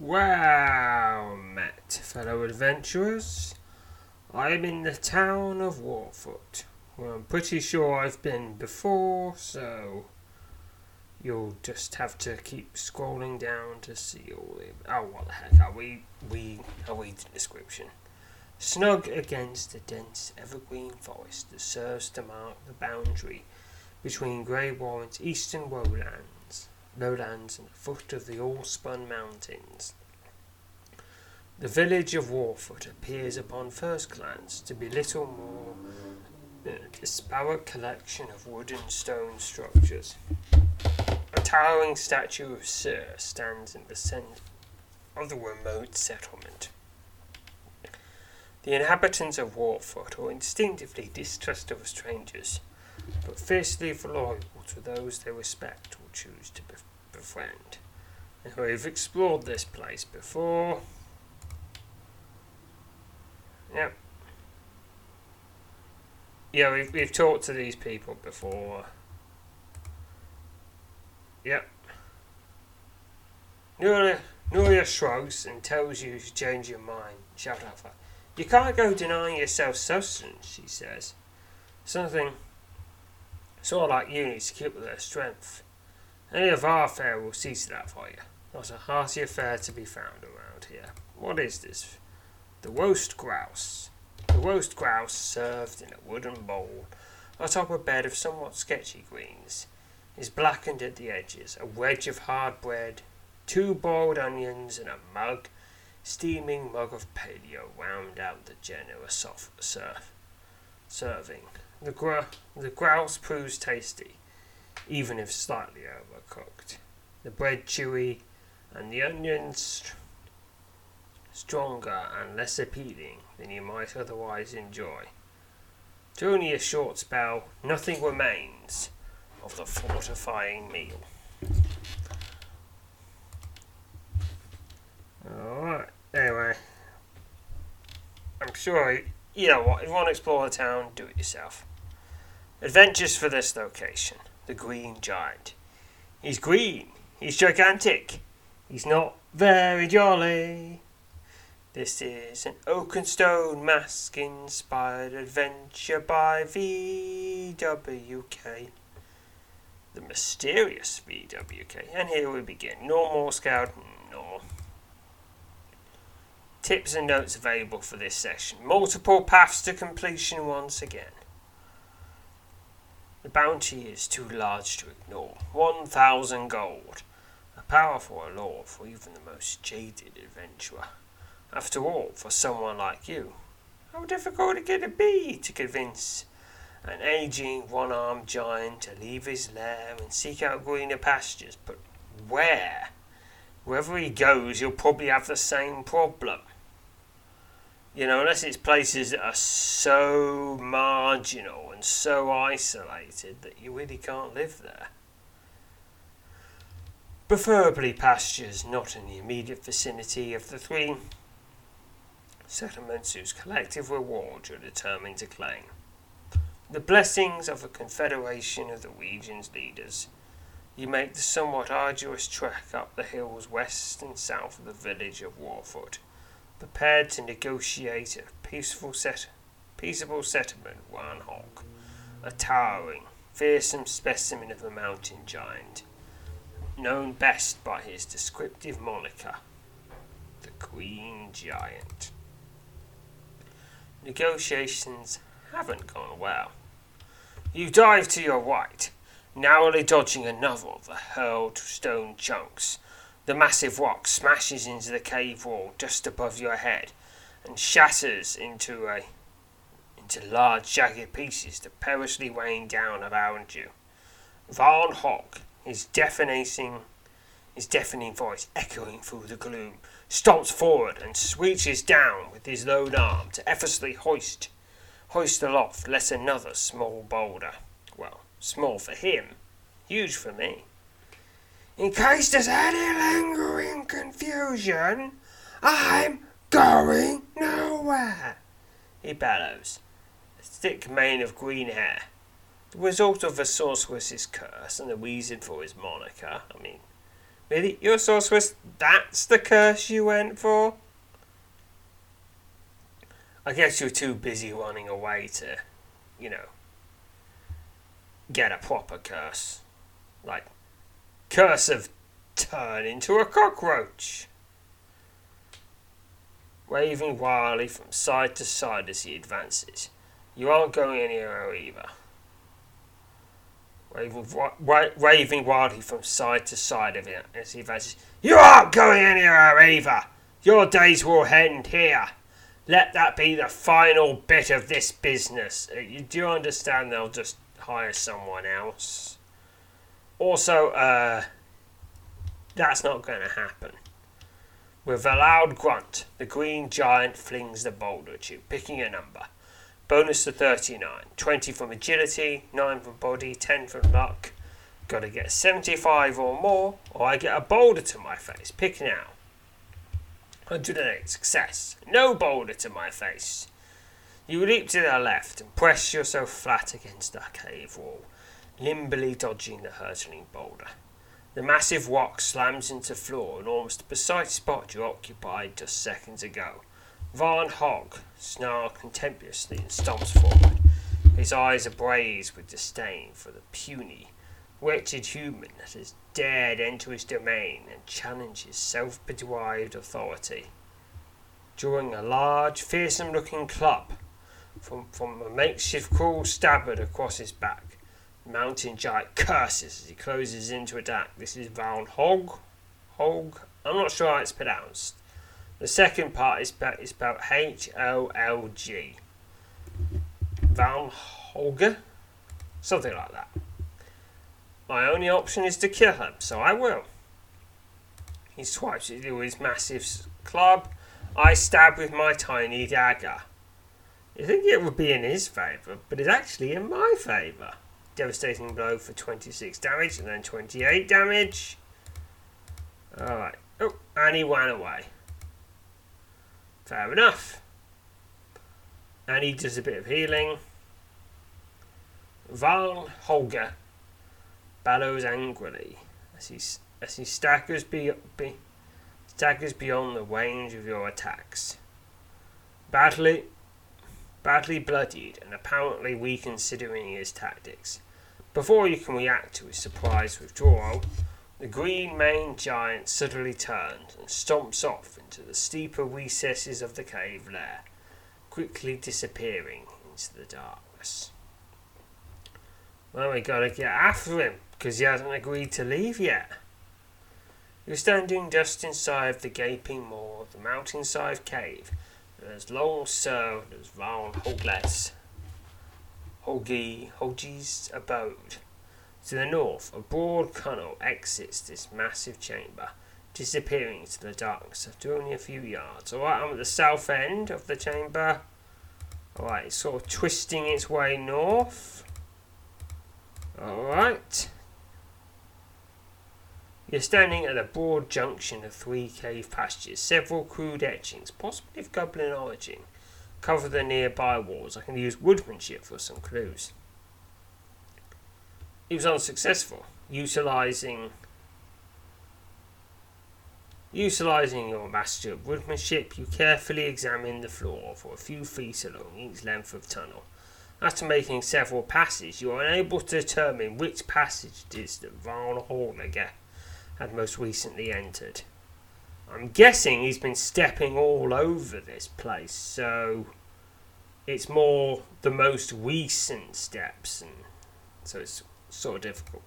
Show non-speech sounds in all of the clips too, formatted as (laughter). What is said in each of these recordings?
Well met, fellow adventurers. I am in the town of Warfoot. Well, I'm pretty sure I've been before, so you'll just have to keep scrolling down to see all the. Oh, what the heck? Are we? We. Are we the description? Snug against the dense evergreen forest that serves to mark the boundary between Grey Warren's eastern lowlands, lowlands and the foot of the Allspun Mountains. The village of Warfoot appears upon first glance to be little more than a disparate collection of wood and stone structures. A towering statue of Sir stands in the centre of the remote settlement. The inhabitants of Warfoot are instinctively distrustful of strangers, but fiercely loyal to those they respect or choose to bef- befriend. And we've explored this place before. Yep. Yeah, we've, we've talked to these people before. Yep. Nuria, Nuria shrugs and tells you to change your mind. Shout out for You can't go denying yourself sustenance, she says. Something sort of like you need to keep with their strength. Any of our fare will see to that for you. Not a heartier fare to be found around here. What is this? The roast grouse. The roast grouse served in a wooden bowl atop a bed of somewhat sketchy greens is blackened at the edges. A wedge of hard bread, two boiled onions, and a mug, steaming mug of paleo round out the generous soft serve, serving. The, gr- the grouse proves tasty, even if slightly overcooked. The bread chewy, and the onions stronger and less appealing than you might otherwise enjoy. To only a short spell, nothing remains of the fortifying meal. Alright, anyway. I'm sure, you know what, if you want to explore the town, do it yourself. Adventures for this location the Green Giant. He's green, he's gigantic, he's not very jolly. This is an Oakenstone Mask inspired adventure by VWK. The mysterious VWK. And here we begin. Normal Scout, normal. Tips and notes available for this session. Multiple paths to completion once again. The bounty is too large to ignore. 1,000 gold. A powerful allure for even the most jaded adventurer. After all, for someone like you, how difficult it could it be to convince an aging one armed giant to leave his lair and seek out greener pastures? But where? Wherever he goes, he'll probably have the same problem. You know, unless it's places that are so marginal and so isolated that you really can't live there. Preferably pastures not in the immediate vicinity of the three settlements whose collective reward you're determined to claim. The blessings of a confederation of the region's leaders. You make the somewhat arduous trek up the hills west and south of the village of Warfoot, prepared to negotiate a peaceful set, peaceable settlement with Hawk, a towering, fearsome specimen of a mountain giant, known best by his descriptive moniker, the Green Giant. Negotiations haven't gone well. You dive to your right, narrowly dodging another of the hurled stone chunks. The massive rock smashes into the cave wall just above your head and shatters into a into large jagged pieces that perilously rain down around you. Varn Hawk, his deafening his deafening voice echoing through the gloom, stomps forward and reaches down with his lone arm to effortlessly hoist hoist aloft let another small boulder. Well, small for him, huge for me. In case there's any lingering confusion, I'm going nowhere, he bellows, a thick mane of green hair. The result of the sorceress's curse and the reason for his moniker. I mean, Really? You're a sorceress? That's the curse you went for? I guess you're too busy running away to, you know, get a proper curse. Like, curse of turn into a cockroach. Waving wildly from side to side as he advances. You aren't going anywhere either. Waving, wa- waving wildly from side to side of it as he advances. You aren't going anywhere either! Your days will end here. Let that be the final bit of this business. Uh, do you understand they'll just hire someone else. Also, uh, that's not going to happen. With a loud grunt, the green giant flings the boulder at you, picking a number. Bonus to 39. 20 from agility, 9 from body, 10 from luck. Gotta get 75 or more, or I get a boulder to my face. Pick now. 108. Success. No boulder to my face. You leap to the left and press yourself flat against the cave wall, nimbly dodging the hurtling boulder. The massive rock slams into floor and almost the precise spot you occupied just seconds ago. Varn Hog snarls contemptuously and stomps forward. His eyes ablaze with disdain for the puny, wretched human that has dared enter his domain and challenge his self-bedraggled authority. Drawing a large, fearsome-looking club from, from a makeshift cruel stabard across his back, mountain giant curses as he closes into a attack. This is Varn Hog. Hog. I'm not sure how it's pronounced. The second part is spelled, is H O L G. Van Holger? Something like that. My only option is to kill him, so I will. He swipes it with his massive club. I stab with my tiny dagger. You think it would be in his favour, but it's actually in my favour. Devastating blow for 26 damage and then 28 damage. Alright. Oh, and he ran away. Fair enough. And he does a bit of healing. Val Holger bellows angrily as he, as he staggers, be, be, staggers beyond the range of your attacks. Badly, badly bloodied and apparently reconsidering his tactics. Before you can react to his surprise withdrawal, the green maned giant suddenly turns and stomps off into the steeper recesses of the cave lair, quickly disappearing into the darkness. Well, we gotta get after him, because he hasn't agreed to leave yet. You're standing just inside the gaping maw of the mountainside cave that has long served as Varn Hoglet's Hogi Hogi's abode. To the north, a broad tunnel exits this massive chamber, disappearing into the darkness after only a few yards. Alright, I'm at the south end of the chamber. Alright, it's sort of twisting its way north. Alright. You're standing at a broad junction of three cave passages. Several crude etchings, possibly of goblin origin, cover the nearby walls. I can use woodmanship for some clues. He was unsuccessful, utilizing Utilizing your master of woodmanship, you carefully examine the floor for a few feet along each length of tunnel. After making several passes, you are unable to determine which passage it is that Varn Horniger had most recently entered. I'm guessing he's been stepping all over this place, so it's more the most recent steps, and so it's sort of difficult.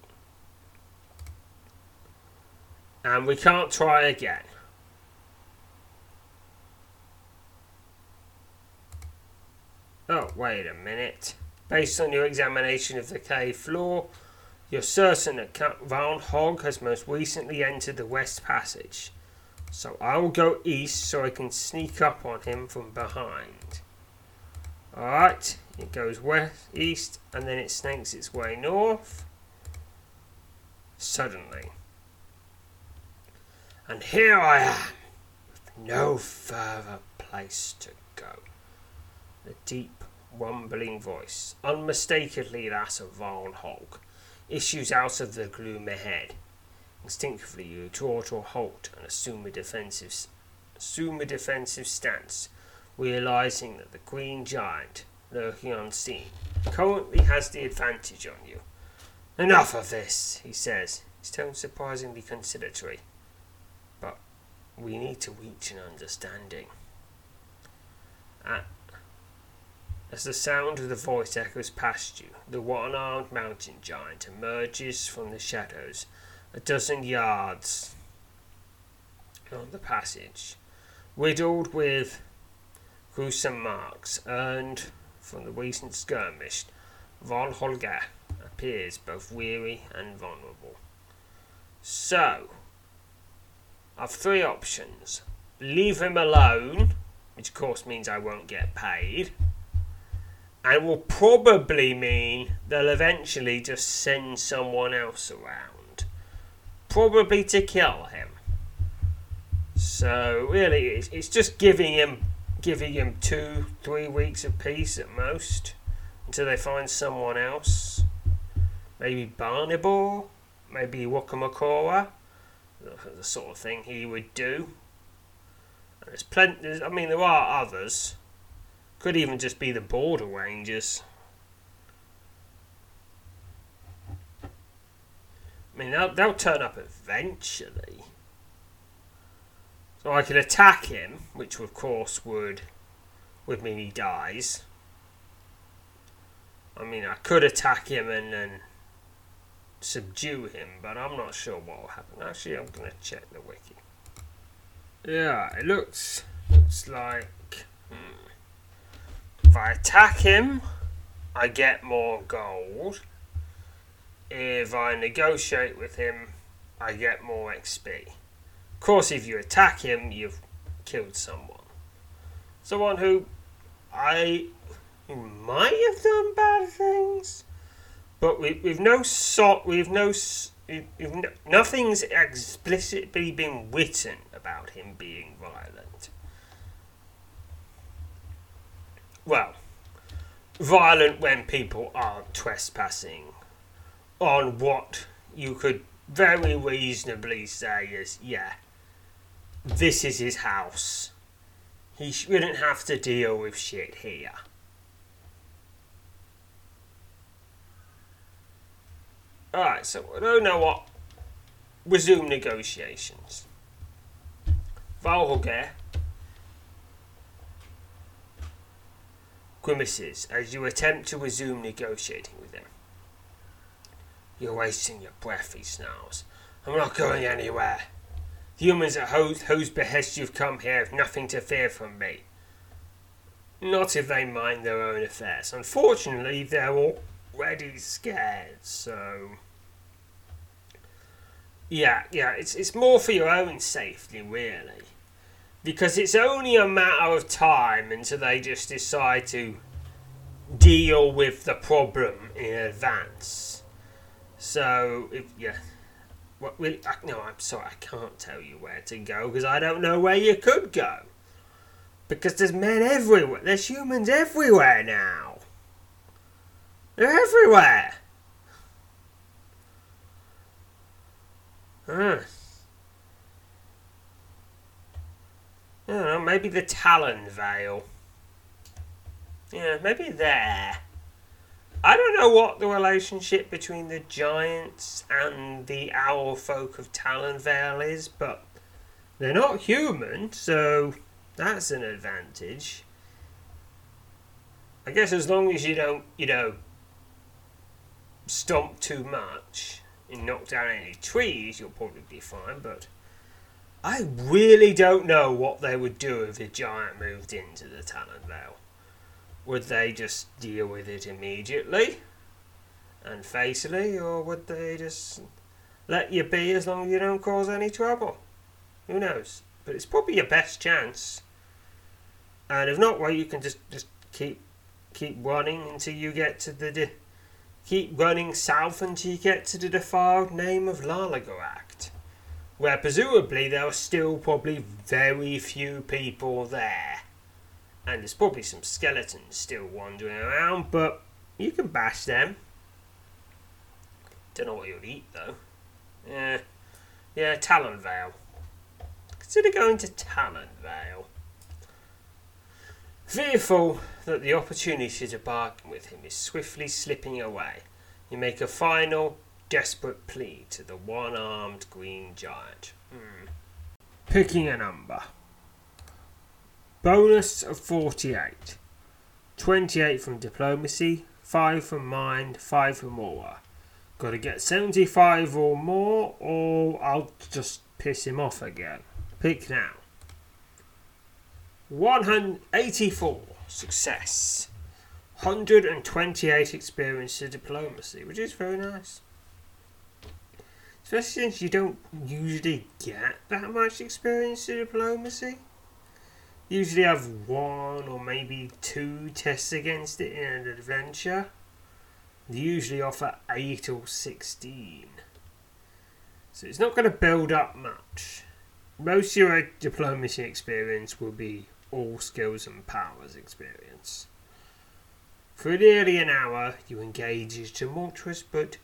And we can't try again. Oh, wait a minute. Based on your examination of the cave floor, you're certain that Count Van Hog has most recently entered the West Passage. So I will go east so I can sneak up on him from behind. Alright, it goes west, east, and then it snakes its way north. Suddenly. And here I am, with no further place to go. The deep, rumbling voice, unmistakably that of Varn Hog, issues out of the gloom ahead. Instinctively, you draw to a halt and assume a defensive, assume a defensive stance, realizing that the green giant, lurking unseen, currently has the advantage on you. Enough of this, he says, his tone surprisingly conciliatory. But we need to reach an understanding. At as the sound of the voice echoes past you, the one armed mountain giant emerges from the shadows a dozen yards on the passage, riddled with gruesome marks earned from the recent skirmish. Von Holger appears both weary and vulnerable. So, I've three options. Leave him alone, which of course means I won't get paid and will probably mean they'll eventually just send someone else around, probably to kill him. So really, it's, it's just giving him giving him two, three weeks of peace at most until they find someone else. Maybe Barnibor, maybe Wakamakora, the sort of thing he would do. There's plenty. I mean, there are others. Could even just be the border rangers. I mean, they'll, they'll turn up eventually. So I could attack him, which of course would, would mean he dies. I mean, I could attack him and then subdue him, but I'm not sure what will happen. Actually, I'm going to check the wiki. Yeah, it looks looks like hmm. if I attack him, I get more gold. If I negotiate with him, I get more XP. Of course, if you attack him, you've killed someone. Someone who I might have done bad things, but we, we've no sort, we've no, we've, no, nothing's explicitly been written about him being violent. well, violent when people are trespassing on what you could very reasonably say is, yeah, this is his house. He shouldn't have to deal with shit here. Alright, so I don't know what. Resume negotiations. Valholger grimaces as you attempt to resume negotiating with him. You're wasting your breath, he snarls. I'm not going anywhere. The humans at whose, whose behest you've come here have nothing to fear from me. Not if they mind their own affairs. Unfortunately, they're already scared, so. Yeah, yeah, it's, it's more for your own safety, really because it's only a matter of time until they just decide to deal with the problem in advance. So, if yeah, what really? I, no, I'm sorry, I can't tell you where to go because I don't know where you could go. Because there's men everywhere. There's humans everywhere now. They're everywhere. Huh. I don't know, maybe the Talon Vale. Yeah, maybe there. I don't know what the relationship between the giants and the owl folk of Talonvale is, but they're not human, so that's an advantage. I guess as long as you don't, you know, stomp too much and knock down any trees, you'll probably be fine, but I really don't know what they would do if a giant moved into the Talon Vale. Would they just deal with it immediately and facily, or would they just let you be as long as you don't cause any trouble? Who knows? But it's probably your best chance. And if not, well, you can just just keep keep running until you get to the de- keep running south until you get to the defiled name of Lalagoract where presumably there are still probably very few people there. And there's probably some skeletons still wandering around, but you can bash them. Don't know what you'll eat though. Yeah. Yeah, Talonvale. Consider going to Talonvale. Fearful that the opportunity to bargain with him is swiftly slipping away, you make a final, desperate plea to the one armed green giant. Hmm. Picking a number. Bonus of 48. 28 from diplomacy, 5 from mind, 5 from aura. Got to get 75 or more, or I'll just piss him off again. Pick now. 184 success. 128 experience to diplomacy, which is very nice. Especially since you don't usually get that much experience to diplomacy. Usually have one or maybe two tests against it in an adventure. They usually offer 8 or 16. So it's not going to build up much. Most of your diplomacy experience will be all skills and powers experience. For nearly an hour, you engage in tumultuous but,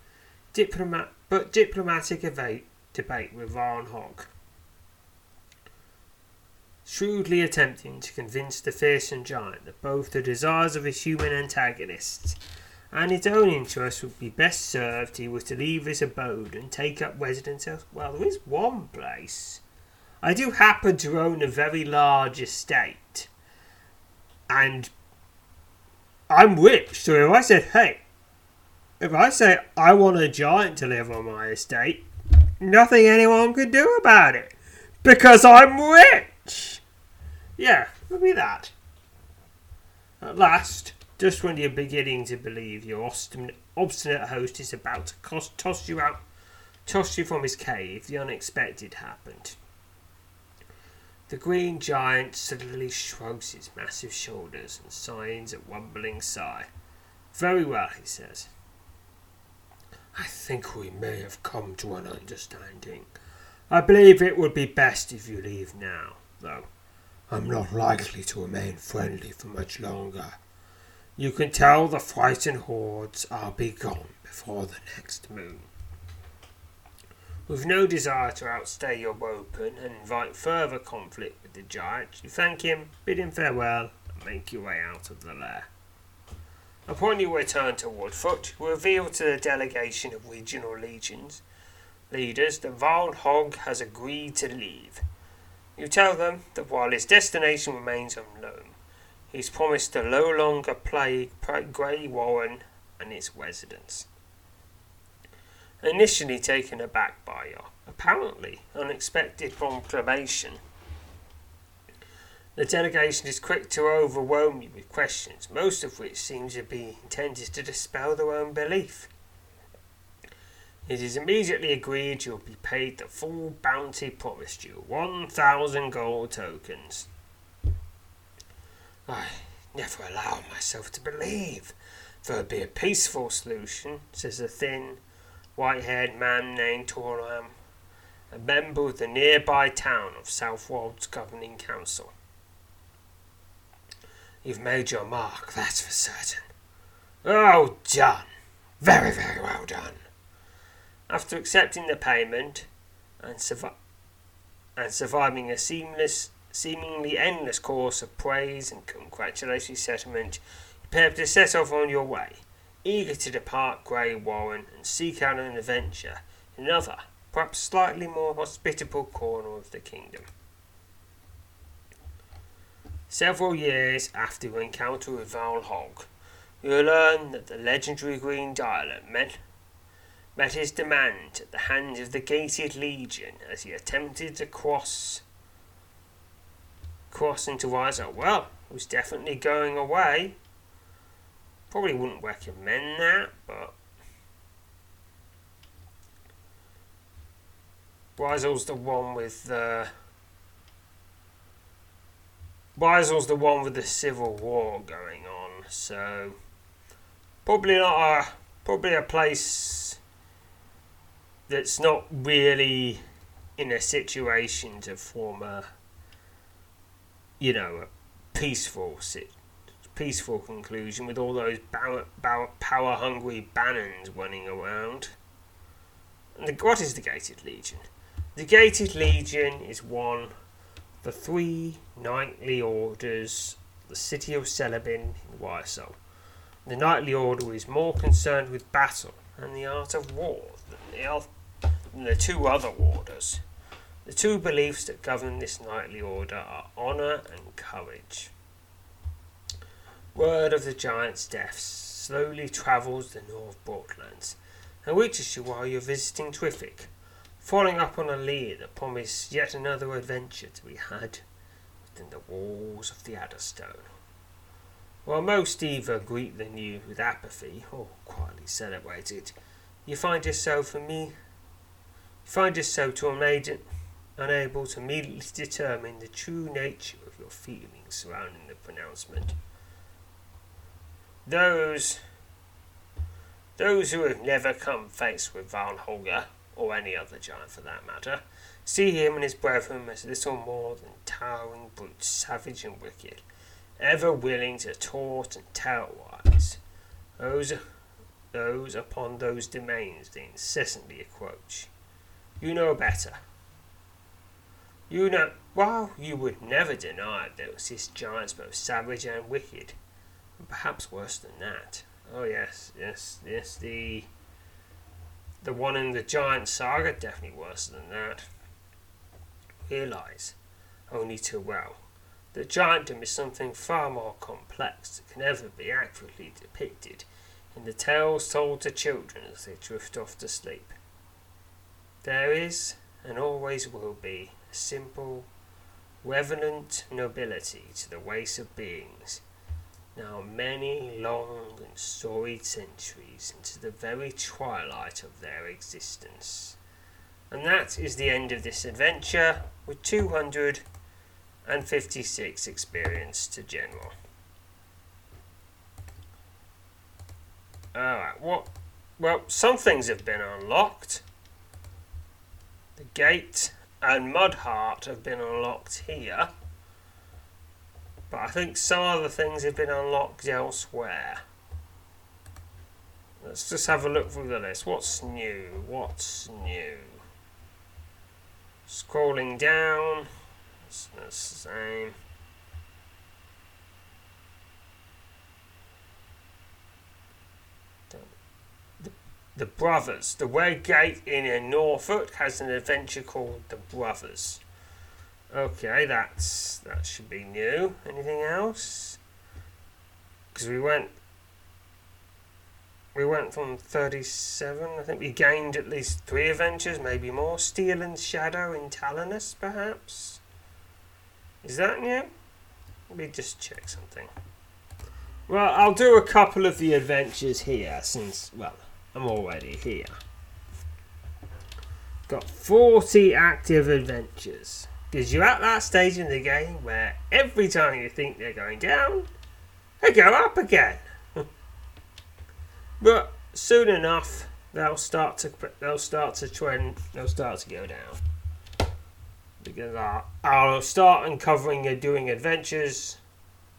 diplomat, but diplomatic debate with Varn Hog, shrewdly attempting to convince the fearsome giant that both the desires of his human antagonists and his own interests would be best served if he was to leave his abode and take up residence elsewhere. Well, there is one place I do happen to own a very large estate. And I'm rich, so if I said, hey, if I say I want a giant to live on my estate, nothing anyone could do about it. Because I'm rich! Yeah, it'll be that. At last, just when you're beginning to believe your obstinate, host is about to toss you out, toss you from his cave, the unexpected happened. The green giant suddenly shrugs his massive shoulders and signs a rumbling sigh. Very well, he says. I think we may have come to an understanding. I believe it would be best if you leave now, though I'm not likely to remain friendly for much longer. You can tell the frightened hordes I'll be gone before the next moon. With no desire to outstay your open and invite further conflict with the giant, you thank him, bid him farewell, and make your way out of the lair. Upon your return to Woodfoot, you reveal to the delegation of regional legions leaders that Varl Hogg has agreed to leave. You tell them that while his destination remains unknown, he's promised to no longer plague Grey Warren and its residents initially taken aback by your apparently unexpected proclamation. The delegation is quick to overwhelm you with questions, most of which seem to be intended to dispel their own belief. It is immediately agreed you'll be paid the full bounty promised you 1,000 gold tokens. I never allow myself to believe there would be a peaceful solution, says a thin, white haired man named Toram, a member of the nearby town of Southwold's governing council. You've made your mark, that's for certain. Oh, done. Very, very well done. After accepting the payment and, survi- and surviving a seamless, seemingly endless course of praise and congratulatory settlement, you prepare to set off on your way eager to depart Grey Warren and seek out an adventure in another, perhaps slightly more hospitable corner of the kingdom. Several years after your encounter with Val Hogg, you learn that the legendary Green Giant met, met his demand at the hands of the Gated Legion as he attempted to cross cross into Riser. Well, he was definitely going away, Probably wouldn't recommend that, but Bryzel's the one with the Bryzel's the one with the civil war going on, so probably not a probably a place that's not really in a situation to form a you know a peaceful peaceful conclusion with all those power hungry bannons running around. And the, what is the Gated Legion? The Gated Legion is one the three knightly orders the city of Celebin in Wyesel. The knightly order is more concerned with battle and the art of war the, the two other orders. The two beliefs that govern this knightly order are honour and courage. Word of the giant's death slowly travels the North Broadlands and reaches you while you're visiting Twiffick, following up on a lead that promised yet another adventure to be had within the walls of the Adderstone. While most either greet the news with apathy or quietly celebrate it, you find yourself in me. You find yourself to unable, unable to immediately determine the true nature of your feelings surrounding the pronouncement. Those those who have never come face with Van Holger, or any other giant for that matter, see him and his brethren as little more than towering brutes, savage and wicked, ever willing to taunt and terrorize those, those upon those domains they incessantly encroach. You know better. You know, while you would never deny that those giants both savage and wicked, and perhaps worse than that. Oh yes, yes, yes. The the one in the Giant Saga definitely worse than that. Realize, only too well, that giantdom is something far more complex that can never be accurately depicted in the tales told to children as they drift off to sleep. There is, and always will be, a simple, reverent nobility to the ways of beings now many long and storied centuries into the very twilight of their existence. And that is the end of this adventure with 256 experience to general. Alright, what? Well, some things have been unlocked. The gate and Mudheart have been unlocked here. But I think some other things have been unlocked elsewhere. Let's just have a look through the list. What's new? What's new? Scrolling down. The same. The, the Brothers. The Red Gate in Norfolk has an adventure called The Brothers. Okay, that's that should be new. Anything else? Because we went we went from 37. I think we gained at least three adventures, maybe more. Steel and Shadow in Talonus, perhaps. Is that new? Let me just check something. Well, I'll do a couple of the adventures here since, well, I'm already here. Got 40 active adventures. Because you're at that stage in the game where every time you think they're going down, they go up again. (laughs) but soon enough, they'll start to they'll start to trend. They'll start to go down. Because I'll, I'll start uncovering and doing adventures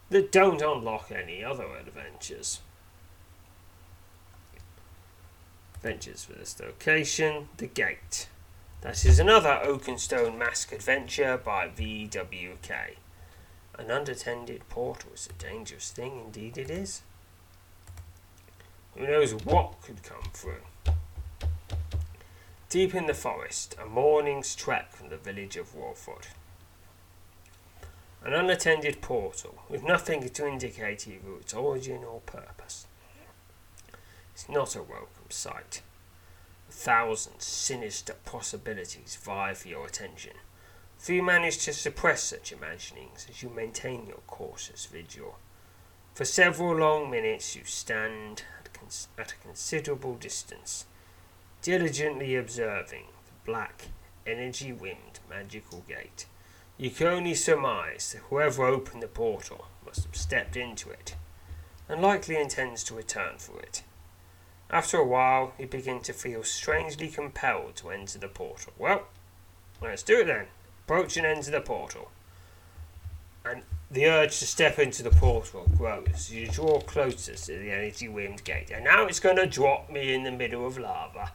that don't unlock any other adventures. Adventures for this location, the gate. That is another Oakenstone Mask adventure by VWK. An unattended portal is a dangerous thing, indeed it is. Who knows what could come through? Deep in the forest, a morning's trek from the village of Warford. An unattended portal, with nothing to indicate either its origin or purpose. It's not a welcome sight A thousand sinister possibilities vie for your attention. For you manage to suppress such imaginings as you maintain your cautious vigil. For several long minutes you stand at, cons- at a considerable distance, diligently observing the black, energy winged magical gate. You can only surmise that whoever opened the portal must have stepped into it, and likely intends to return for it. After a while, you begin to feel strangely compelled to enter the portal. Well, let's do it then. Approach and enter the portal. And the urge to step into the portal grows you draw closer to the energy winged gate. And now it's going to drop me in the middle of lava.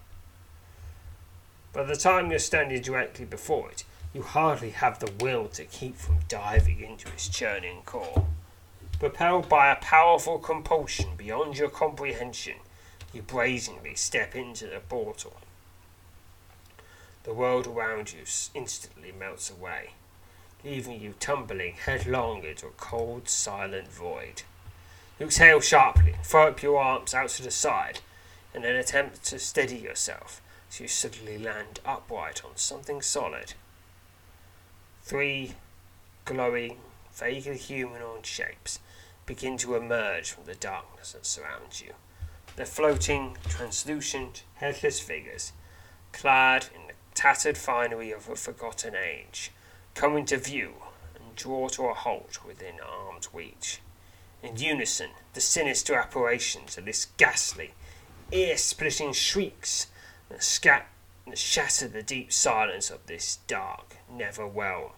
By the time you're standing directly before it, you hardly have the will to keep from diving into its churning core. Propelled by a powerful compulsion beyond your comprehension, you brazenly step into the portal. The world around you instantly melts away, leaving you tumbling headlong into a cold, silent void. You exhale sharply, throw up your arms out to the side, and then attempt to steady yourself as you suddenly land upright on something solid. Three glowing, vaguely humanoid shapes begin to emerge from the darkness that surrounds you. They're floating, translucent, headless figures, clad in the tattered finery of a forgotten age, come into view and draw to a halt within arm's reach. In unison, the sinister apparitions of this ghastly, ear-splitting shrieks that, scat- that shatter the deep silence of this dark, never realm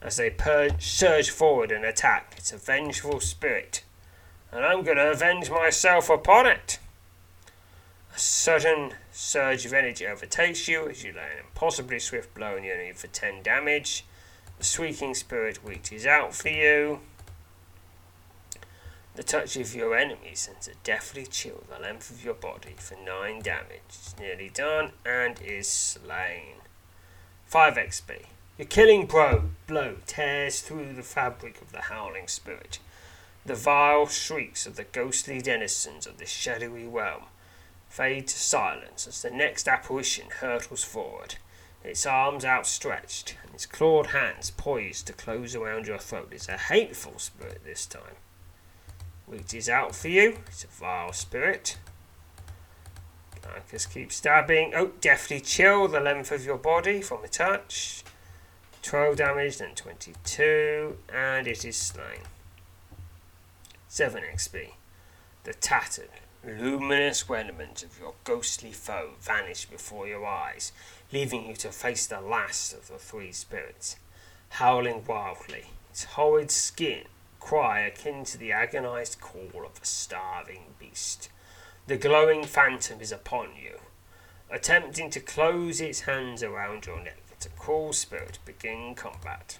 as they surge forward and attack. It's a vengeful spirit, and I'm going to avenge myself upon it. A sudden surge of energy overtakes you as you land an impossibly swift blow on the enemy for 10 damage. The shrieking spirit reaches out for you. The touch of your enemy sends a deathly chill the length of your body for 9 damage. It's nearly done and is slain. 5 XP. Your killing blow, blow tears through the fabric of the howling spirit. The vile shrieks of the ghostly denizens of this shadowy realm fade to silence as the next apparition hurtles forward, its arms outstretched and its clawed hands poised to close around your throat. It's a hateful spirit this time. Reaches out for you. It's a vile spirit. just keep stabbing. Oh, deftly chill the length of your body from a touch. 12 damage, then 22, and it is slain. 7 XP. The tattered, luminous remnants of your ghostly foe vanish before your eyes, leaving you to face the last of the three spirits, howling wildly, its horrid skin cry akin to the agonized call of a starving beast. The glowing phantom is upon you, attempting to close its hands around your neck a cruel spirit begin combat.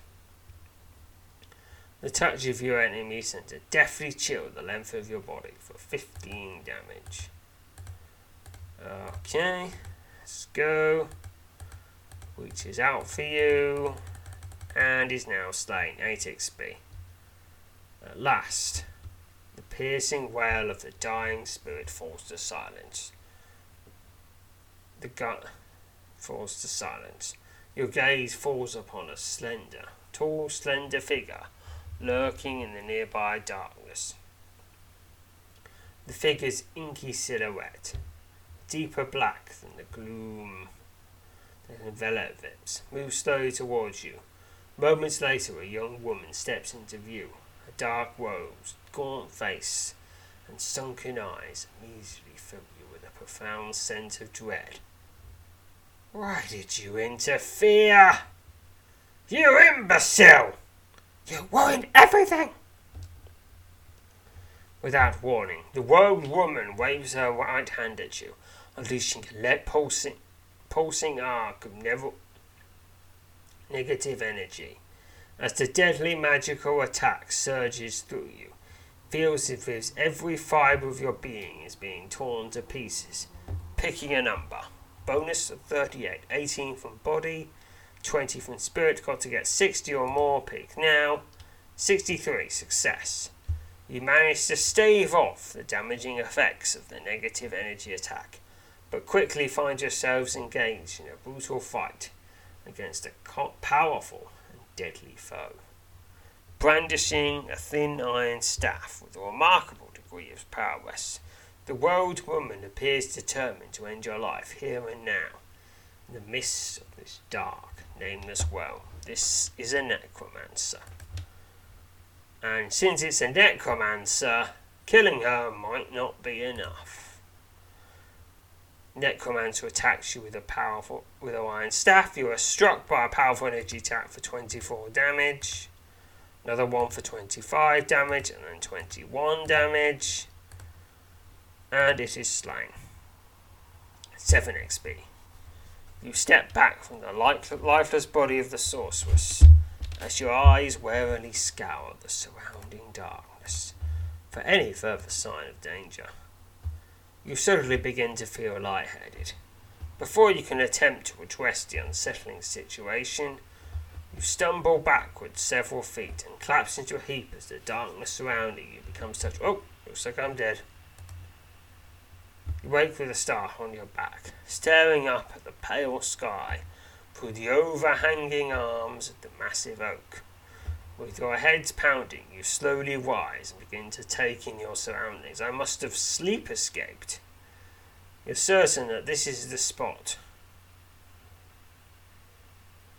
The touch of your enemy sends a deathly chill the length of your body for 15 damage. Okay, let's go. Which is out for you and is now slain. 8 XP. At last, the piercing wail of the dying spirit falls to silence. The gun falls to silence. Your gaze falls upon a slender, tall, slender figure lurking in the nearby darkness. The figure's inky silhouette, deeper black than the gloom that envelops it, moves slowly towards you. Moments later, a young woman steps into view. Her dark robes, gaunt face, and sunken eyes immediately fill you with a profound sense of dread. Why did you interfere? You imbecile! You ruined everything! Without warning, the robed woman waves her right hand at you, unleashing a lead pulsing, pulsing arc of negative energy. As the deadly magical attack surges through you, feels as if every fibre of your being is being torn to pieces. Picking a number bonus of 38. 18 from body, 20 from spirit. Got to get 60 or more. Pick now. 63. Success. You manage to stave off the damaging effects of the negative energy attack, but quickly find yourselves engaged in a brutal fight against a powerful and deadly foe. Brandishing a thin iron staff with a remarkable degree of prowess, the world woman appears determined to end your life here and now, in the midst of this dark, nameless well. This is a necromancer. And since it's a necromancer, killing her might not be enough. Necromancer attacks you with a powerful with a iron staff. You are struck by a powerful energy attack for 24 damage. Another one for 25 damage, and then 21 damage and it is slain. 7 XP. You step back from the lifeless body of the sorceress as your eyes warily scour the surrounding darkness for any further sign of danger. You suddenly begin to feel lightheaded. Before you can attempt to address the unsettling situation, you stumble backwards several feet and collapse into a heap as the darkness surrounding you becomes such. Oh, looks like I'm dead. You wake with a start on your back, staring up at the pale sky through the overhanging arms of the massive oak. With your heads pounding, you slowly rise and begin to take in your surroundings. I must have sleep escaped. You're certain that this is the spot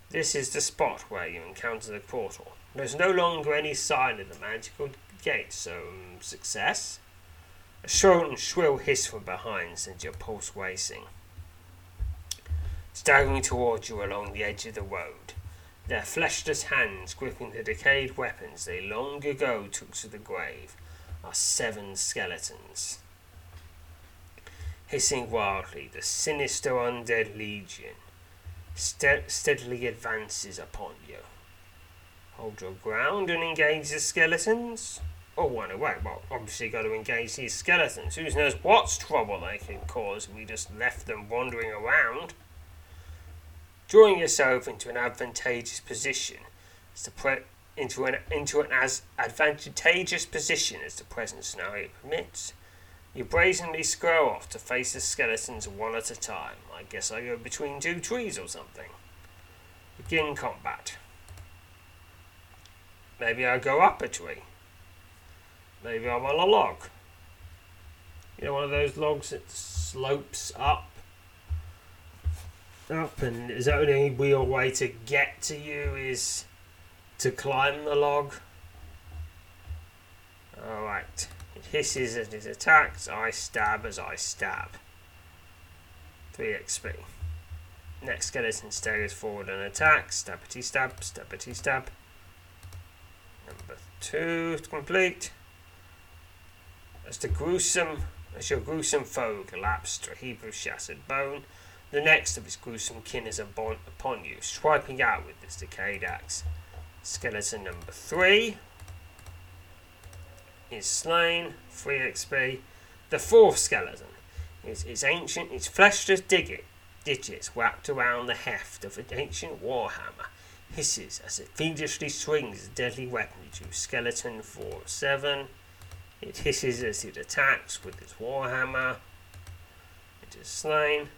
this is the spot where you encounter the portal. There's no longer any sign of the magical gate, so um, success. A short and shrill hiss from behind sends your pulse racing. Staggering towards you along the edge of the road, their fleshless hands gripping the decayed weapons they long ago took to the grave, are seven skeletons. Hissing wildly, the sinister undead legion steadily advances upon you. Hold your ground and engage the skeletons. Or run away. Well, obviously, got to engage these skeletons. Who knows what trouble they can cause if we just left them wandering around. Drawing yourself into an advantageous position pre- into an into an as advantageous position as the present scenario permits. You brazenly scroll off to face the skeletons one at a time. I guess I go between two trees or something. Begin combat. Maybe I go up a tree. Maybe I'm on a log. You know, one of those logs that slopes up. Up, and is the only real way to get to you is to climb the log? Alright. It hisses as it attacks. I stab as I stab. 3 XP. Next skeleton staggers forward and attacks. Stabbity stab, stabbity stab. Number 2 complete. As the gruesome, as your gruesome foe collapsed to a heap of shattered bone, the next of his gruesome kin is upon you, swiping out with this decayed axe. Skeleton number 3 is slain, 3 XP. The fourth skeleton is, is ancient, its fleshless digit, digits wrapped around the heft of an ancient warhammer. Hisses as it fiendishly swings a deadly weapon to skeleton 4 7. It hisses as it attacks with its warhammer. It is slain.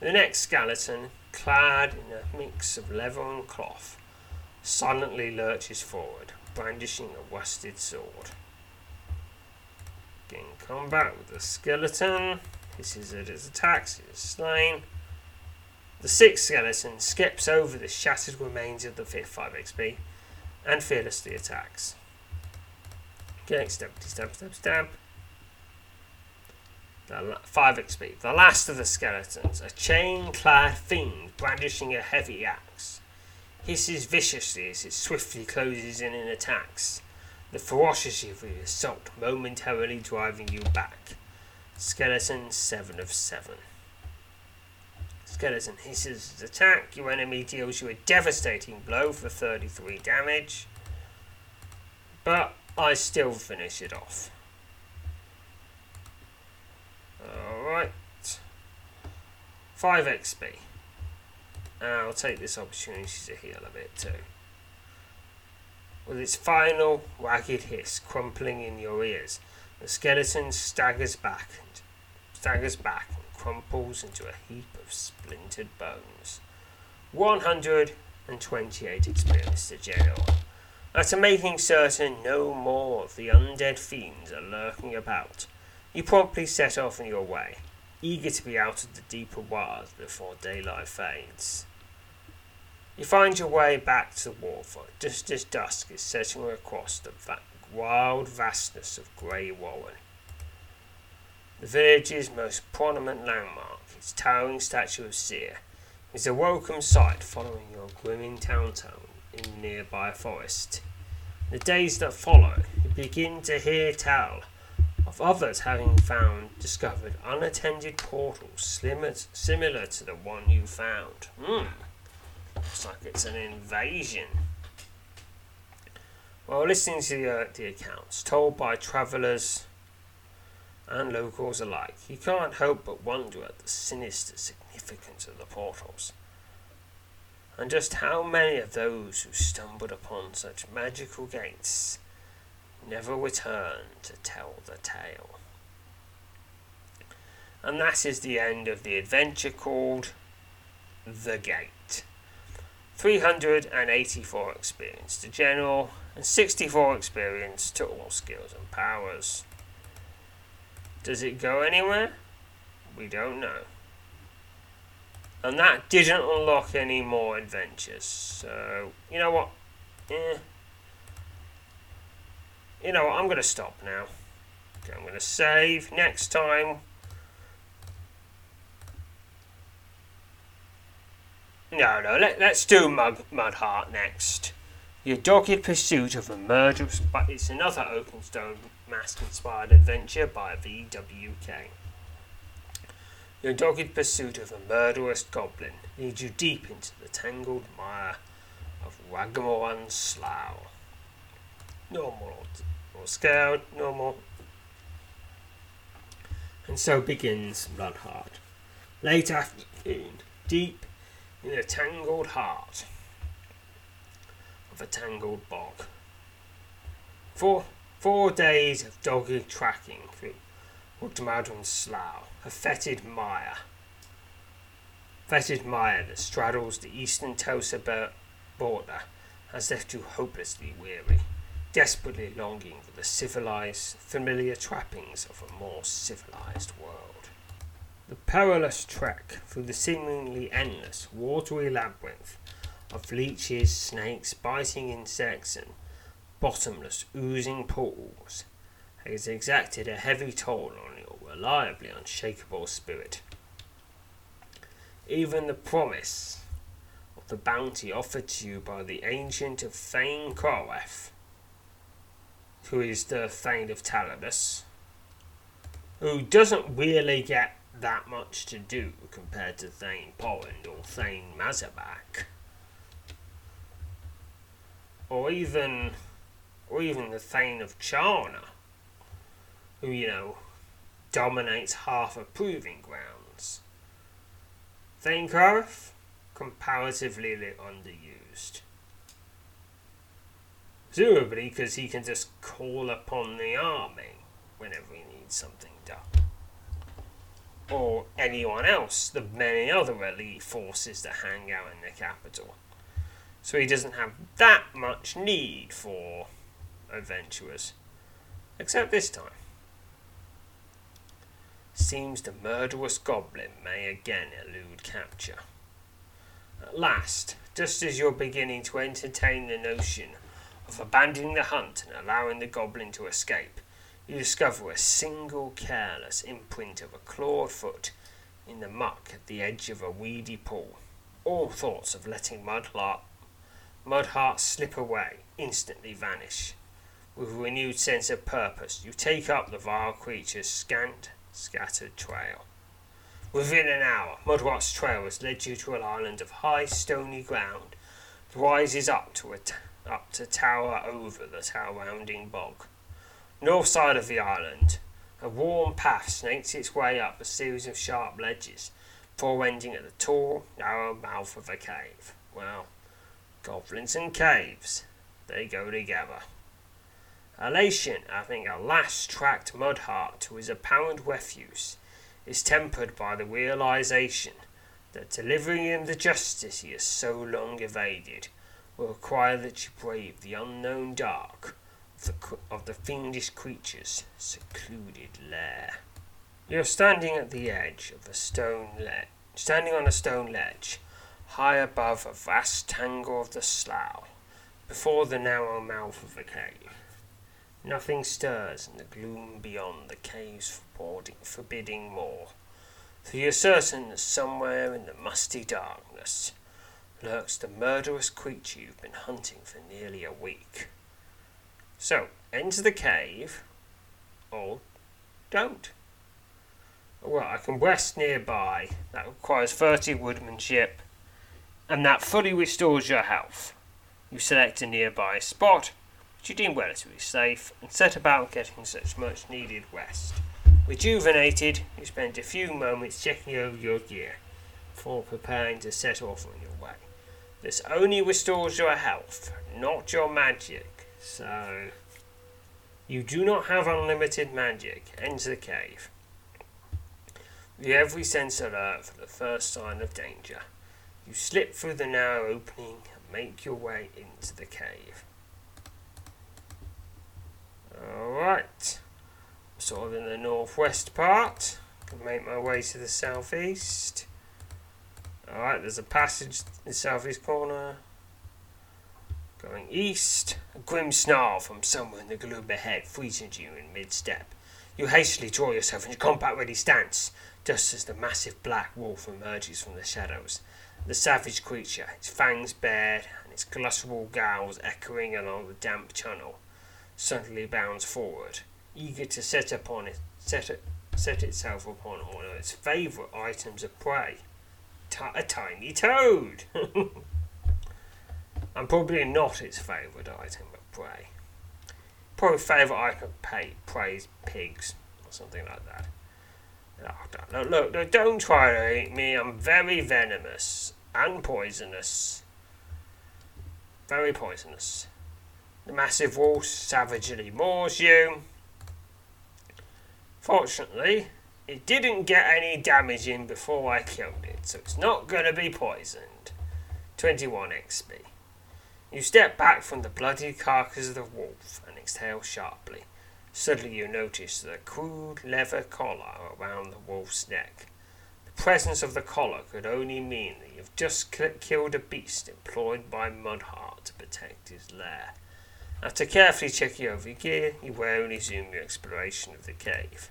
The next skeleton, clad in a mix of leather and cloth, silently lurches forward, brandishing a rusted sword in combat with the skeleton. This is at its attacks, it is slain. The sixth skeleton skips over the shattered remains of the fifth 5 XP and fearlessly attacks. Okay, stab, stab, stab, stab. The 5 XP. The last of the skeletons, a chain clad fiend brandishing a heavy axe, hisses viciously as it swiftly closes in and attacks the ferocity of the assault momentarily driving you back. Skeleton 7 of 7. Skeleton hisses his attack. Your enemy deals you a devastating blow for 33 damage. But I still finish it off. Alright. 5 XP. I'll take this opportunity to heal a bit too with its final ragged hiss crumpling in your ears. The skeleton staggers back and staggers back and crumples into a heap of splintered bones. 128 experience to General. After making certain no more of the undead fiends are lurking about, you promptly set off on your way, eager to be out of the deeper wilds before daylight fades. You find your way back to the waterfront just as dusk is setting across the va- wild vastness of Grey Warren. The village's most prominent landmark, its towering statue of Seer, is a welcome sight following your grinning town in nearby forest. The days that follow, you begin to hear tell of others having found discovered unattended portals similar, similar to the one you found. Hmm. Looks like it's an invasion. While listening to the, uh, the accounts told by travellers and locals alike, you can't help but wonder at the sinister significance of the portals, and just how many of those who stumbled upon such magical gates never return to tell the tale. And that is the end of the adventure called The Gate. 384 experience to general and 64 experience to all skills and powers. Does it go anywhere? We don't know. And that didn't unlock any more adventures. So, you know what? Eh. You know what? I'm going to stop now. Okay, I'm going to save. Next time. No, no, let, let's do Mud, Mudheart next. Your dogged pursuit of a murderous, but it's another Oakenstone mask-inspired adventure by VWK. Your dogged pursuit of a murderous goblin leads you deep into the tangled mire of Ragamuffin Slough. Normal or scaled, normal. And so begins Bloodheart. Late afternoon, deep in the tangled heart of a tangled bog. Four, four days of dogged tracking through Woodmadden Slough, a fetid mire. Fetid mire that straddles the eastern Tysa border has left you hopelessly weary, desperately longing for the civilized, familiar trappings of a more civilized world. The perilous trek through the seemingly endless, watery labyrinth of leeches, snakes, biting insects, and bottomless, oozing pools has exacted a heavy toll on your reliably unshakable spirit. Even the promise of the bounty offered to you by the ancient of Thane Koreth, who is the Thane of Talabas, who doesn't really get that much to do compared to Thane Poland or Thane Mazabak or even or even the Thane of Charna, who, you know, dominates half of proving grounds. Thane Kareth, comparatively underused. Presumably because he can just call upon the army whenever he needs something done. Or anyone else, the many other elite forces that hang out in the capital. So he doesn't have that much need for adventurers. Except this time. Seems the murderous goblin may again elude capture. At last, just as you're beginning to entertain the notion of abandoning the hunt and allowing the goblin to escape, you discover a single careless imprint of a clawed foot in the muck at the edge of a weedy pool. All thoughts of letting Mudheart Mudheart slip away, instantly vanish. With a renewed sense of purpose, you take up the vile creature's scant, scattered trail. Within an hour, Mudheart's trail has led you to an island of high, stony ground that rises up to, t- up to tower over the surrounding bog. North side of the island, a worn path snakes its way up a series of sharp ledges, before ending at the tall, narrow mouth of a cave. Well, Goblins and caves, they go together. Elation, having at last tracked Mudheart to his apparent refuse, is tempered by the realization that delivering him the justice he has so long evaded will require that you brave the unknown dark of the, of the fiendish creature's secluded lair. You're standing at the edge of a stone ledge, standing on a stone ledge, high above a vast tangle of the slough, before the narrow mouth of the cave. Nothing stirs in the gloom beyond the cave's forbidding more, for you're certain that somewhere in the musty darkness lurks the murderous creature you've been hunting for nearly a week. So, enter the cave, or don't. Well, I can rest nearby. That requires 30 woodmanship, and that fully restores your health. You select a nearby spot, which you deem relatively safe, and set about getting such much needed rest. Rejuvenated, you spend a few moments checking over your gear before preparing to set off on your way. This only restores your health, not your magic, so you do not have unlimited magic. Enter the cave. You every sense alert for the first sign of danger. You slip through the narrow opening and make your way into the cave. Alright. Sort of in the northwest part. Can make my way to the southeast. Alright, there's a passage in the southeast corner. Going east, a grim snarl from somewhere in the gloom ahead freezes you in mid-step. You hastily draw yourself into combat-ready stance, just as the massive black wolf emerges from the shadows. The savage creature, its fangs bared and its guttural growls echoing along the damp tunnel, suddenly bounds forward, eager to set upon it, set, it, set itself upon one of its favourite items of prey, T- a tiny toad. (laughs) and probably not its favourite item of prey. Probably favourite item of prey, prey is pigs or something like that. Oh, look, look, look, don't try to eat me. I'm very venomous and poisonous. Very poisonous. The massive wolf savagely maws you. Fortunately, it didn't get any damage in before I killed it, so it's not going to be poisoned. 21 XP. You step back from the bloody carcass of the wolf and exhale sharply. Suddenly you notice the crude leather collar around the wolf's neck. The presence of the collar could only mean that you've just killed a beast employed by Mudheart to protect his lair. After carefully checking over your gear, you warily resume your exploration of the cave.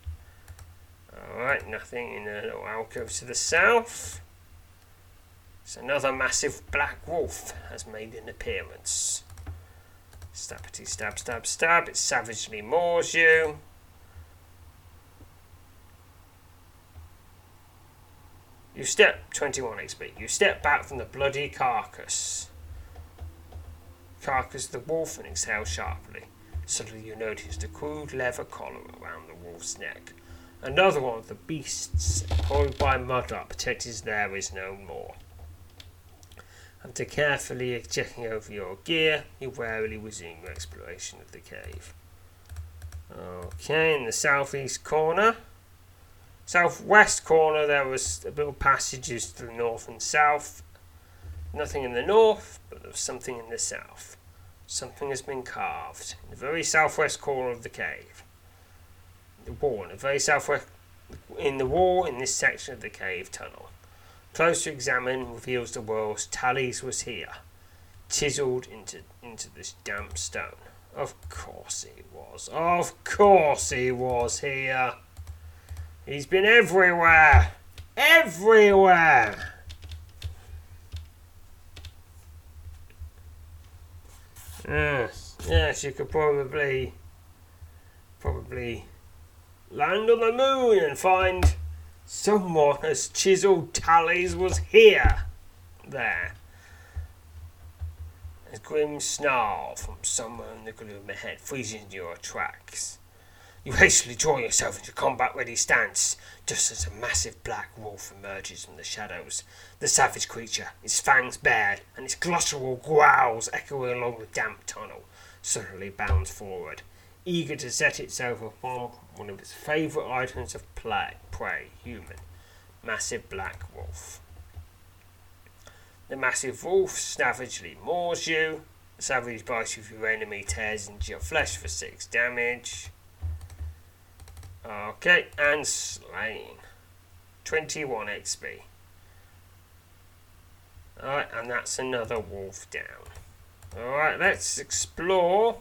Alright, nothing in the little alcove to the south. So another massive black wolf has made an appearance. Stabbity stab stab stab. It savagely maws you. You step 21 XP. You step back from the bloody carcass. Carcass the wolf and exhale sharply. Suddenly you notice the crude leather collar around the wolf's neck. Another one of the beasts employed by Mudheart protected there is no more. After carefully checking over your gear, you warily resume your exploration of the cave. Okay, in the southeast corner, southwest corner, there was a little passages to the north and south. Nothing in the north, but there was something in the south. Something has been carved in the very southwest corner of the cave. The wall, in the very southwest, in the wall in this section of the cave tunnel. Closer examine reveals the world's Tallies was here, chiselled into, into this damp stone. Of course he was. Of course he was here. He's been everywhere. Everywhere. Yes, yes, you could probably, probably land on the moon and find Someone as chiselled tallies was here. There. A grim snarl from somewhere in the gloom ahead freezes your tracks. You hastily draw yourself into combat ready stance, just as a massive black wolf emerges from the shadows. The savage creature, its fangs bared, and its guttural growls echoing along the damp tunnel, suddenly bounds forward eager to set itself upon one of its favourite items of play, prey, human, massive black wolf. The massive wolf savagely maws you. The savage bite of your enemy tears into your flesh for 6 damage. Okay, and slain. 21 XP. Alright, and that's another wolf down. Alright, let's explore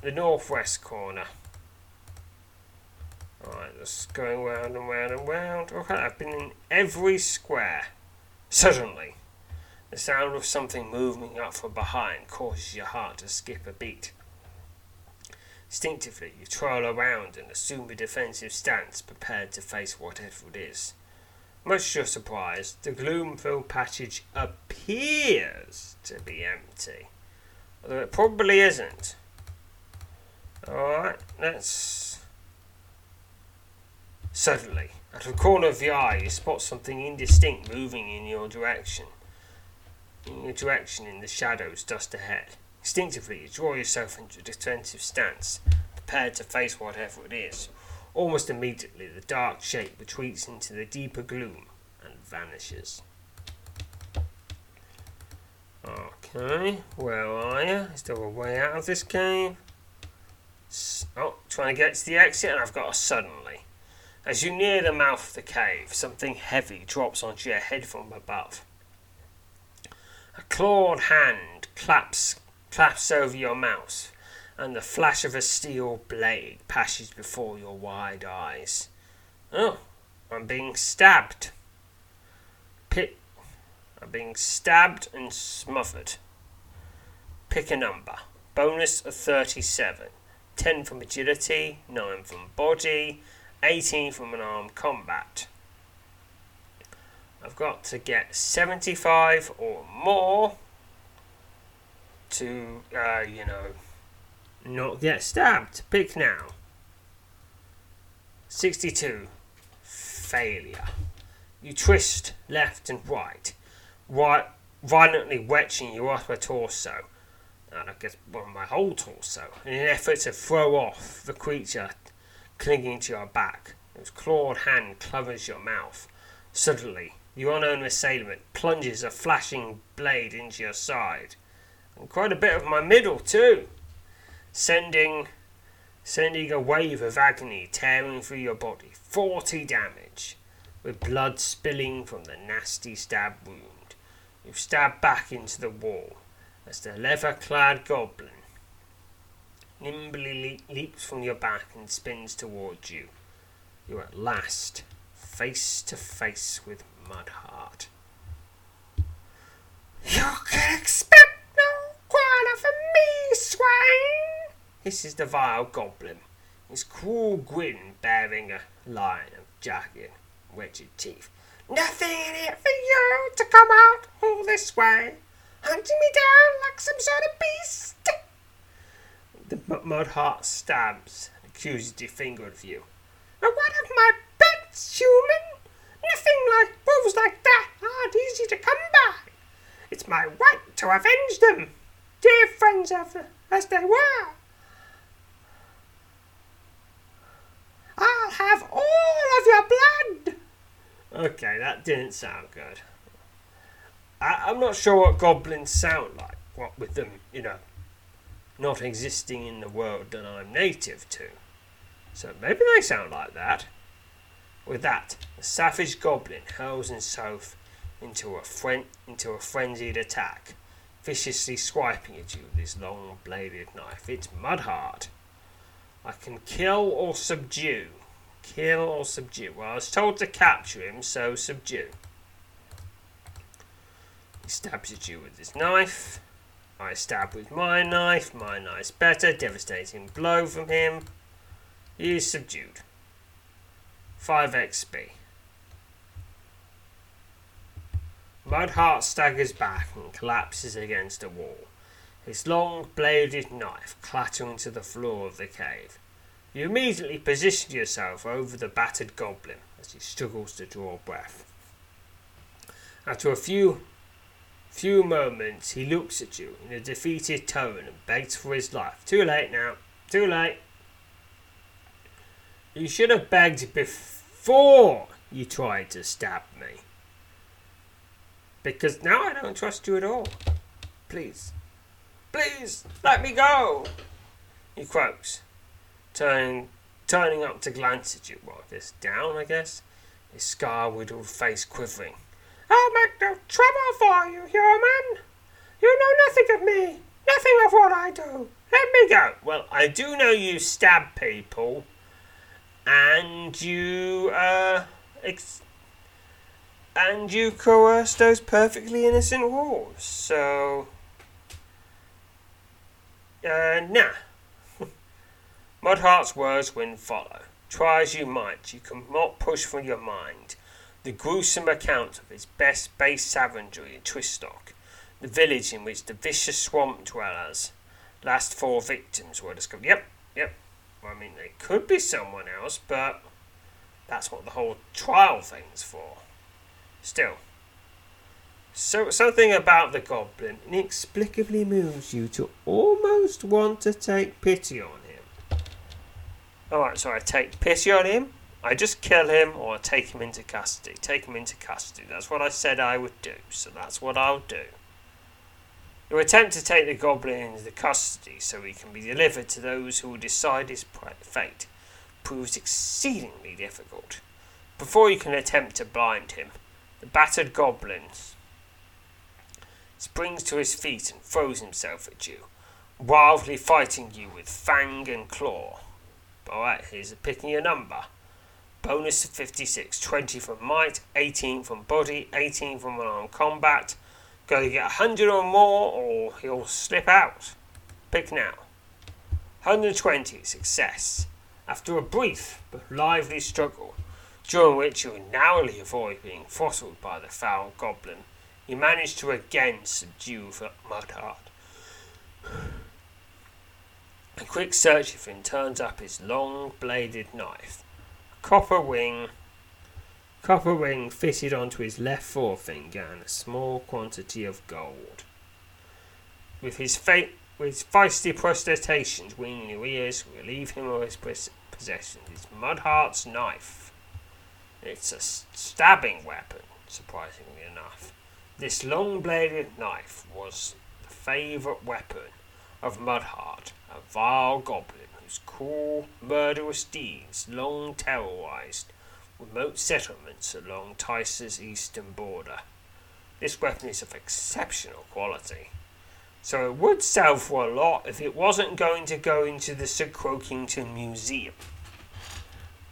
the northwest corner. Alright, just going round and round and round. Okay, I've been in every square. Suddenly, the sound of something moving up from behind causes your heart to skip a beat. Instinctively, you twirl around and assume a defensive stance, prepared to face whatever it is. Much to your surprise, the gloom filled passage appears to be empty. Although it probably isn't. Alright, let's. Suddenly, out of the corner of the eye, you spot something indistinct moving in your direction. In your direction in the shadows just ahead. Instinctively, you draw yourself into a defensive stance, prepared to face whatever it is. Almost immediately, the dark shape retreats into the deeper gloom and vanishes. Okay, where are you? Is there a way out of this cave? Oh, trying to get to the exit, and I've got a suddenly. As you near the mouth of the cave, something heavy drops onto your head from above. A clawed hand claps claps over your mouth, and the flash of a steel blade passes before your wide eyes. Oh, I'm being stabbed. Pick. I'm being stabbed and smothered. Pick a number. Bonus of 37. 10 from agility, 9 from body, 18 from an armed combat. I've got to get 75 or more to, uh, you know, not get stabbed. Pick now. 62. Failure. You twist left and right, right violently wedging your upper torso, and I guess well, my whole torso, in an effort to throw off the creature clinging to your back. Its clawed hand covers your mouth. Suddenly, the unknown assailant plunges a flashing blade into your side and quite a bit of my middle too, sending sending a wave of agony tearing through your body. Forty damage, with blood spilling from the nasty stab wound. You stab back into the wall as the leather-clad goblin nimbly le- leaps from your back and spins towards you. You are at last face to face with Mudheart. You can expect Quarter for me, swine! hisses the vile goblin, his cruel grin bearing a line of jagged, wedged teeth. Nothing in it for you to come out all this way, hunting me down like some sort of beast. The Mudheart stabs and accuses the finger of you. But what of my pets, human? Nothing like wolves like that aren't easy to come by. It's my right to avenge them dear friends of as they were. I'll have all of your blood. Okay, that didn't sound good. I, I'm not sure what goblins sound like. What with them, you know, not existing in the world that I'm native to. So maybe they sound like that. With that, the savage goblin hurls himself into a fren- into a frenzied attack viciously swiping at you with his long bladed knife. It's Mudheart. I can kill or subdue. Kill or subdue. Well, I was told to capture him, so subdue. He stabs at you with his knife. I stab with my knife. My knife's better. Devastating blow from him. He is subdued. 5 XP. Mudheart staggers back and collapses against a wall, his long bladed knife clattering to the floor of the cave. You immediately position yourself over the battered goblin as he struggles to draw breath. After a few few moments, he looks at you in a defeated tone and begs for his life. Too late now. Too late. You should have begged before you tried to stab me. Because now I don't trust you at all. Please. Please, let me go! He croaks, turning, turning up to glance at you. What, this down, I guess? His scar-riddled face quivering. I'll make no trouble for you, human! You know nothing of me, nothing of what I do. Let me go. Well, I do know you stab people, and you, uh, ex- and you coerced those perfectly innocent wolves. So, uh, nah. (laughs) Mudheart's words wouldn't follow. Try as you might, you cannot push from your mind the gruesome account of his best base savagery in Twistock, the village in which the vicious swamp dwellers, last four victims, were discovered. Yep, yep. I mean, they could be someone else, but that's what the whole trial thing's for. Still, so something about the goblin inexplicably moves you to almost want to take pity on him. Alright, so I take pity on him, I just kill him or take him into custody. Take him into custody. That's what I said I would do, so that's what I'll do. Your attempt to take the goblin into custody so he can be delivered to those who will decide his fate proves exceedingly difficult. Before you can attempt to blind him, the battered goblin springs to his feet and throws himself at you, wildly fighting you with fang and claw. Alright, here's a picking a number. Bonus of 56, 20 from might, 18 from body, 18 from unarmed combat. Gotta get 100 or more or he'll slip out. Pick now. 120, success. After a brief but lively struggle, during which you narrowly avoid being throttled by the foul goblin, you manage to again subdue the Mudheart. A quick search of him turns up his long bladed knife a copper wing, copper ring fitted onto his left forefinger, and a small quantity of gold. With his fa- with feisty protestations winging your ears, relieve him of his possessions. His Mudheart's knife. It's a stabbing weapon, surprisingly enough. This long bladed knife was the favourite weapon of Mudheart, a vile goblin whose cruel, murderous deeds long terrorized remote settlements along Tice's eastern border. This weapon is of exceptional quality, so it would sell for a lot if it wasn't going to go into the Sir Croakington Museum,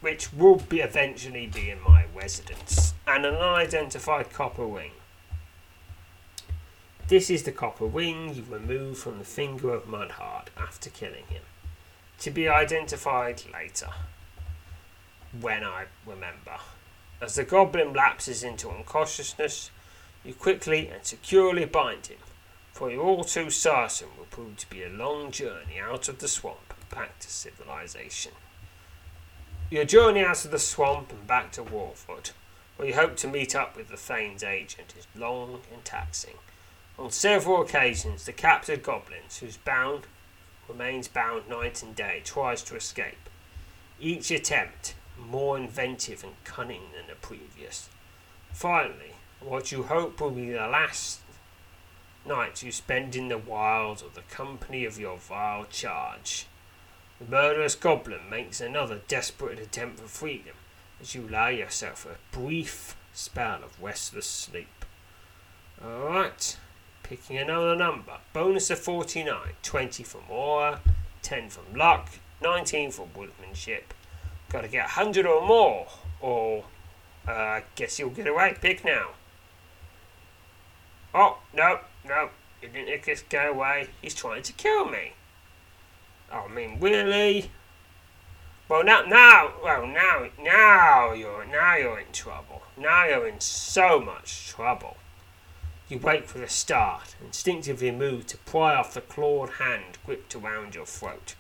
which will be eventually be in my residence, and an unidentified copper ring. This is the copper ring you removed from the finger of Mudheart after killing him to be identified later, when I remember. As the goblin lapses into unconsciousness, you quickly and securely bind him, for you're all too certain will prove to be a long journey out of the swamp and back to civilization. Your journey out of the swamp and back to Warfoot, where you hope to meet up with the Thane's agent, is long and taxing. On several occasions, the captured goblins, whose bound remains bound night and day, tries to escape. Each attempt more inventive and cunning than the previous. Finally, what you hope will be the last night you spend in the wilds of the company of your vile charge. The murderous goblin makes another desperate attempt for freedom as you allow yourself a brief spell of restless sleep. Alright, Picking another number. Bonus of 49. 20 from aura, 10 from luck, 19 from woodmanship. Got to get 100 or more, or uh, I guess you'll get away. Pick now. Oh, no, no. He didn't just go away. He's trying to kill me. Oh, I mean, really? Well, now, now, well, now, now you're, now you're in trouble. Now you're in so much trouble. You wait for the start, instinctively move to pry off the clawed hand gripped around your throat.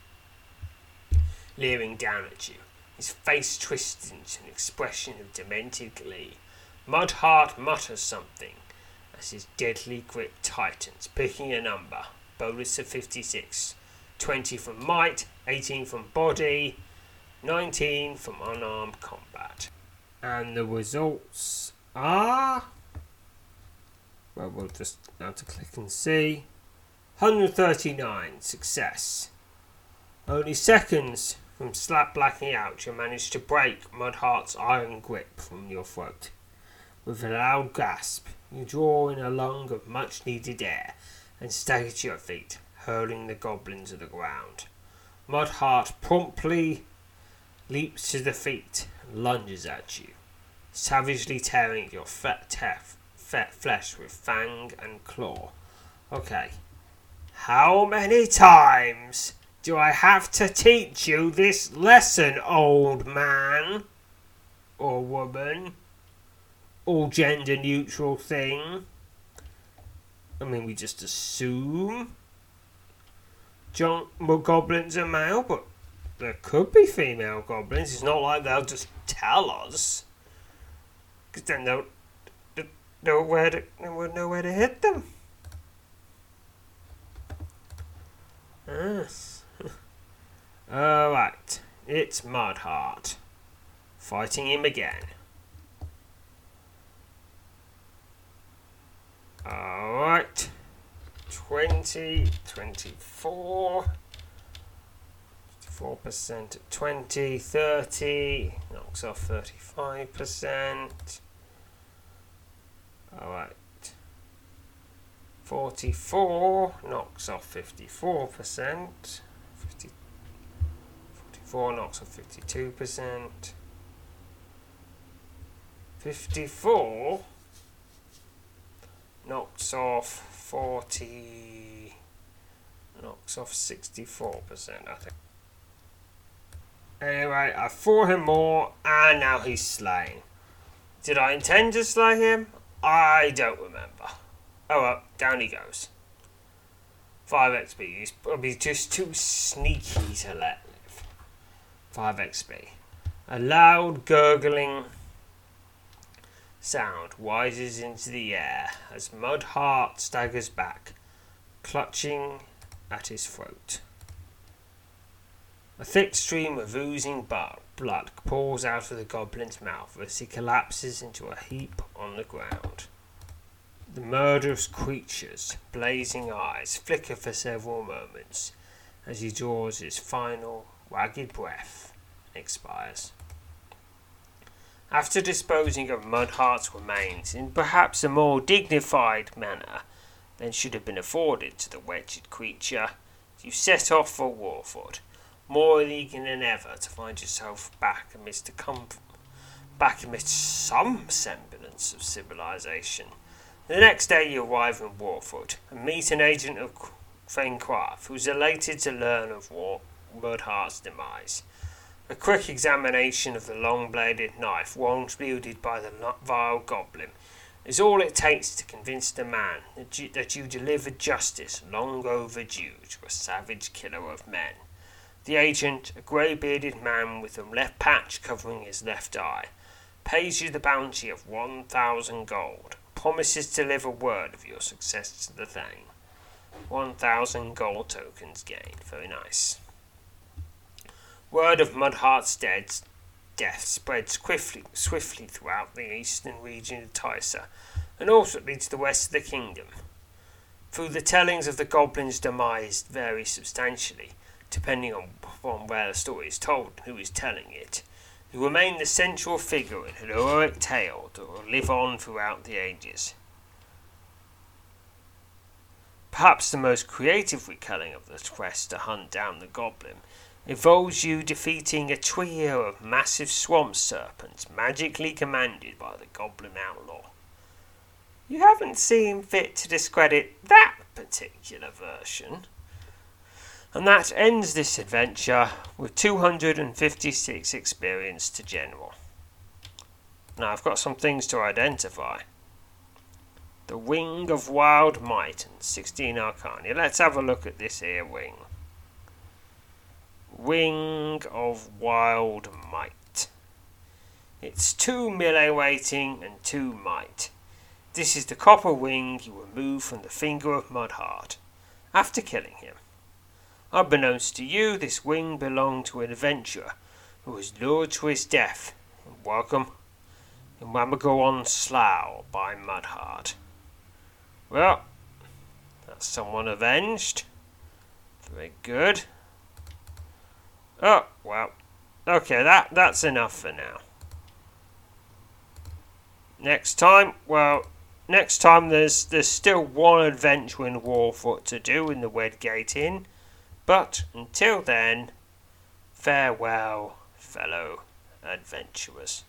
Leering down at you, his face twisted into an expression of demented glee, Mudheart mutters something as his deadly grip tightens, picking a number. Bonus of 56. 20 from might, 18 from body, 19 from unarmed combat. And the results are well, we'll just now to click and see. 139, success. Only seconds from slap blacking out, you manage to break Mudheart's iron grip from your throat. With a loud gasp, you draw in a lung of much needed air and stagger to your feet, hurling the goblin to the ground. Mudheart promptly leaps to the feet and lunges at you, savagely tearing your fat teeth flesh with fang and claw. Okay. How many times Do I have to teach you this lesson, old man? Or woman? All gender neutral thing? I mean, we just assume John, well, goblins are male, but there could be female goblins. It's not like they'll just tell us. Because then they'll know where to, know where to hit them. Yes. (laughs) Alright, it's Mudheart. Fighting him again. Alright. 20, 24. 4% at 20, 30, knocks off 35%. Alright. 44 knocks off 54%. 50, 44 knocks off 52%. 54 knocks off 40 knocks off 64% I think. Anyway I fought him more and now he's slain. Did I intend to slay him? I don't remember. Oh well down he goes. 5 XP he's probably just too sneaky to let live. 5 XP a loud gurgling sound rises into the air as Mudheart staggers back, clutching at his throat. A thick stream of oozing blood pours out of the goblin's mouth as he collapses into a heap on the ground. The murderous creature's blazing eyes flicker for several moments as he draws his final ragged breath and expires. After disposing of Mudheart's remains in perhaps a more dignified manner than should have been afforded to the wretched creature, you set off for Warfoot, more eager than ever to find yourself back amidst back amidst some semblance of civilization. The next day you arrive in Warfoot and meet an agent of Thane-Craft who's elated to learn of War- Mudheart's demise. A quick examination of the long bladed knife once wielded by the vile goblin is all it takes to convince the man that you, that you delivered justice long overdue to a savage killer of men. The agent, a grey bearded man with a left patch covering his left eye, pays you the bounty of one thousand gold, promises to deliver word of your success to the Thane. One thousand gold tokens gained. Very nice. Word of Mudheart's dead death spreads swiftly, swiftly throughout the eastern region of Tysa, and ultimately to the west of the kingdom. Through the tellings of the goblin's demise vary substantially, depending on, on where the story is told and who is telling it. You remain the central figure in an heroic tale that will live on throughout the ages. Perhaps the most creative retelling of the quest to hunt down the goblin involves you defeating a trio of massive swamp serpents magically commanded by the goblin outlaw. You haven't seen fit to discredit that particular version. And that ends this adventure with 256 experience to general. Now I've got some things to identify. The Wing of Wild Might and 16 Arcana. Let's have a look at this here wing. Wing of Wild Might. It's two melee weighting and two might. This is the copper wing you remove from the finger of Mudheart after killing him. Unbeknownst to you, this wing belonged to an adventurer who was lured to his death Welcome. and welcome in Wamagowan Slough by Mudheart. Well, that's someone avenged. Very good. Oh, well. Okay, that, that's enough for now. Next time, well, next time there's there's still one adventure in Warfoot to do in the Wedgate Inn. But until then, farewell, fellow adventurers.